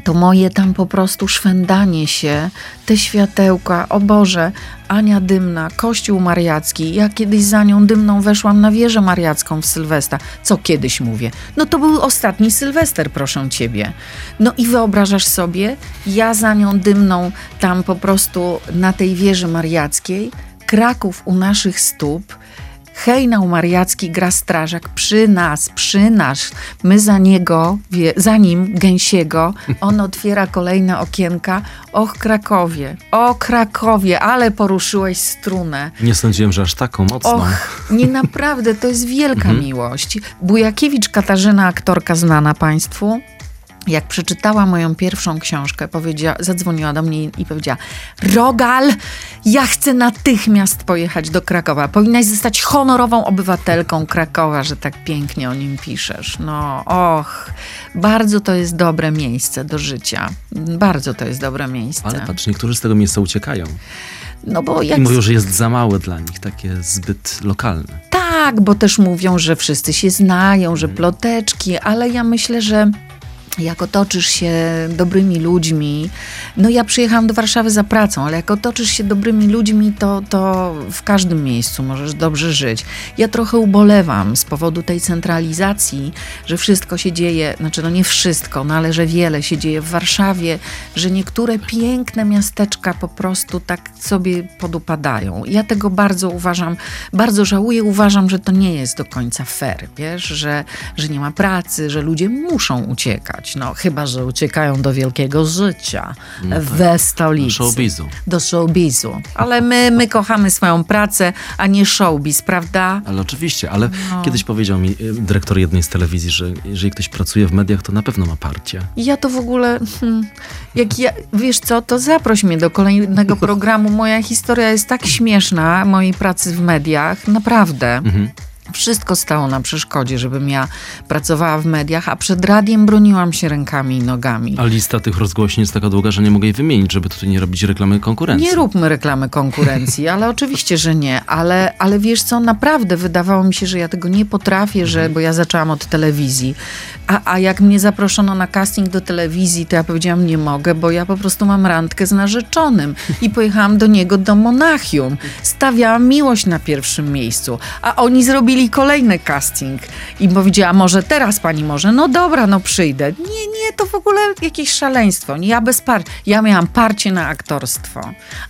to moje tam po prostu szwendanie się, te światełka, o Boże, Ania Dymna, Kościół Mariacki. Ja kiedyś za nią dymną weszłam na wieżę mariacką w Sylwestra. Co kiedyś mówię? No to był ostatni Sylwester, proszę ciebie. No i wyobrażasz sobie, ja za nią dymną tam po prostu na tej wieży mariackiej, Kraków u naszych stóp, hejnał mariacki gra strażak przy nas, przy nas. My za niego, wie, za nim, gęsiego, on otwiera kolejne okienka. Och, Krakowie, o Krakowie, ale poruszyłeś strunę. Nie sądziłem, że aż taką mocną. Och, nie naprawdę, to jest wielka miłość. Bujakiewicz Katarzyna, aktorka znana państwu, jak przeczytała moją pierwszą książkę, powiedziała, zadzwoniła do mnie i powiedziała: Rogal, ja chcę natychmiast pojechać do Krakowa. Powinnaś zostać honorową obywatelką Krakowa, że tak pięknie o nim piszesz. No, och, bardzo to jest dobre miejsce do życia. Bardzo to jest dobre miejsce. Ale patrz, niektórzy z tego miejsca uciekają. No bo jak... I mówią, że jest za małe dla nich, takie zbyt lokalne. Tak, bo też mówią, że wszyscy się znają, że ploteczki, ale ja myślę, że jak otoczysz się dobrymi ludźmi, no ja przyjechałam do Warszawy za pracą, ale jak otoczysz się dobrymi ludźmi, to, to w każdym miejscu możesz dobrze żyć. Ja trochę ubolewam z powodu tej centralizacji, że wszystko się dzieje, znaczy no nie wszystko, no ale że wiele się dzieje w Warszawie, że niektóre piękne miasteczka po prostu tak sobie podupadają. Ja tego bardzo uważam, bardzo żałuję, uważam, że to nie jest do końca fair, wiesz, że, że nie ma pracy, że ludzie muszą uciekać no chyba, że uciekają do wielkiego życia No tak. we stolicy. Do showbizu. Do showbizu. Ale my, my kochamy swoją pracę, a nie showbiz, prawda? Ale oczywiście, ale No. kiedyś powiedział mi y, dyrektor jednej z telewizji, że jeżeli ktoś pracuje w mediach, to na pewno ma parcie. Ja to w ogóle, hmm, jak ja, wiesz co, to zaproś mnie do kolejnego programu. Moja historia jest tak śmieszna, mojej pracy w mediach, naprawdę. Wszystko stało na przeszkodzie, żebym ja pracowała w mediach, a przed radiem broniłam się rękami i nogami. A lista tych rozgłośni jest taka długa, że nie mogę jej wymienić, żeby tutaj nie robić reklamy konkurencji. Nie róbmy reklamy konkurencji, ale oczywiście, że nie. Ale, ale wiesz co, naprawdę wydawało mi się, że ja tego nie potrafię, że, bo ja zaczęłam od telewizji. A, a jak mnie zaproszono na casting do telewizji, to ja powiedziałam, nie mogę, bo ja po prostu mam randkę z narzeczonym. I pojechałam do niego do Monachium. Stawiałam miłość na pierwszym miejscu. A oni zrobili kolejny casting. I powiedziała, może teraz pani może? No dobra, no przyjdę. Nie, nie, to w ogóle jakieś szaleństwo. Ja bez par... Ja miałam parcie na aktorstwo.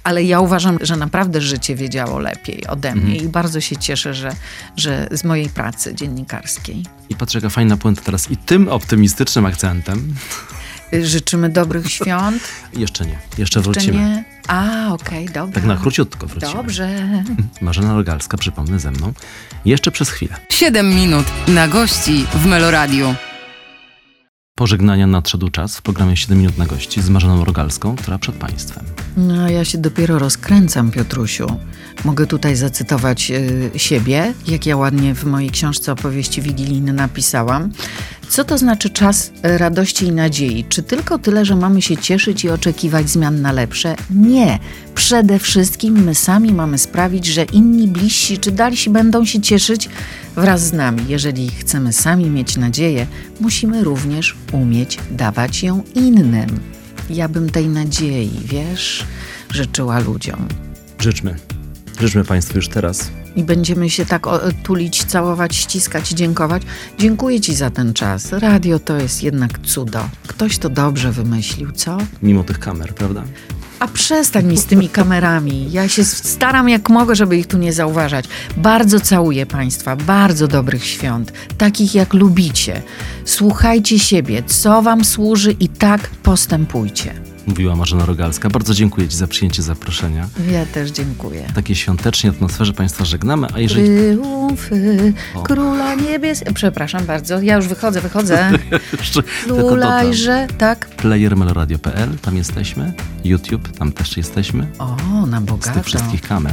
Ale ja uważam, że naprawdę życie wiedziało lepiej ode mnie i bardzo się cieszę, że, że z mojej pracy dziennikarskiej. I patrz, jaka fajna puenta teraz. I tym optymistycznym akcentem Życzymy dobrych świąt. jeszcze nie. Jeszcze Czy wrócimy. nie? A, okej, dobra. Tak na króciutko wrócimy. Dobrze. Marzena Rogalska, przypomnę ze mną. Jeszcze przez chwilę. 7 minut na gości w Meloradiu. Pożegnania nadszedł czas w programie 7 minut na gości z Marzeną Rogalską, która przed Państwem. No, ja się dopiero rozkręcam, Piotrusiu. Mogę tutaj zacytować y, siebie, jak ja ładnie w mojej książce opowieści wigilijne napisałam. Co to znaczy czas radości i nadziei? Czy tylko tyle, że mamy się cieszyć i oczekiwać zmian na lepsze? Nie. Przede wszystkim my sami mamy sprawić, że inni bliżsi czy dalsi będą się cieszyć wraz z nami. Jeżeli chcemy sami mieć nadzieję, musimy również umieć dawać ją innym. Ja bym tej nadziei, wiesz, życzyła ludziom. Życzmy. Życzmy Państwu już teraz. I będziemy się tak tulić, całować, ściskać, dziękować. Dziękuję Ci za ten czas. Radio to jest jednak cudo. Ktoś to dobrze wymyślił, co? Mimo tych kamer, prawda? A przestań mi z tymi kamerami. Ja się staram jak mogę, żeby ich tu nie zauważać. Bardzo całuję Państwa. Bardzo dobrych świąt. Takich jak lubicie. Słuchajcie siebie, co Wam służy i tak postępujcie. Mówiła Marzena Rogalska. Bardzo dziękuję Ci za przyjęcie zaproszenia. Ja też dziękuję. Takiej świątecznej atmosferze Państwa żegnamy, a jeżeli... Triumfy O. króla niebies... Przepraszam bardzo, ja już wychodzę, wychodzę. Lulajże, tak? Player meloradio.pl, tam jesteśmy. YouTube, tam też jesteśmy. O, na Z bogato. tych wszystkich kamer.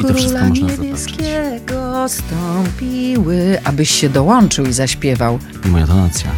I to wszystko można zobaczyć. niebieskiego stąpiły, abyś się dołączył i zaśpiewał. I moja donacja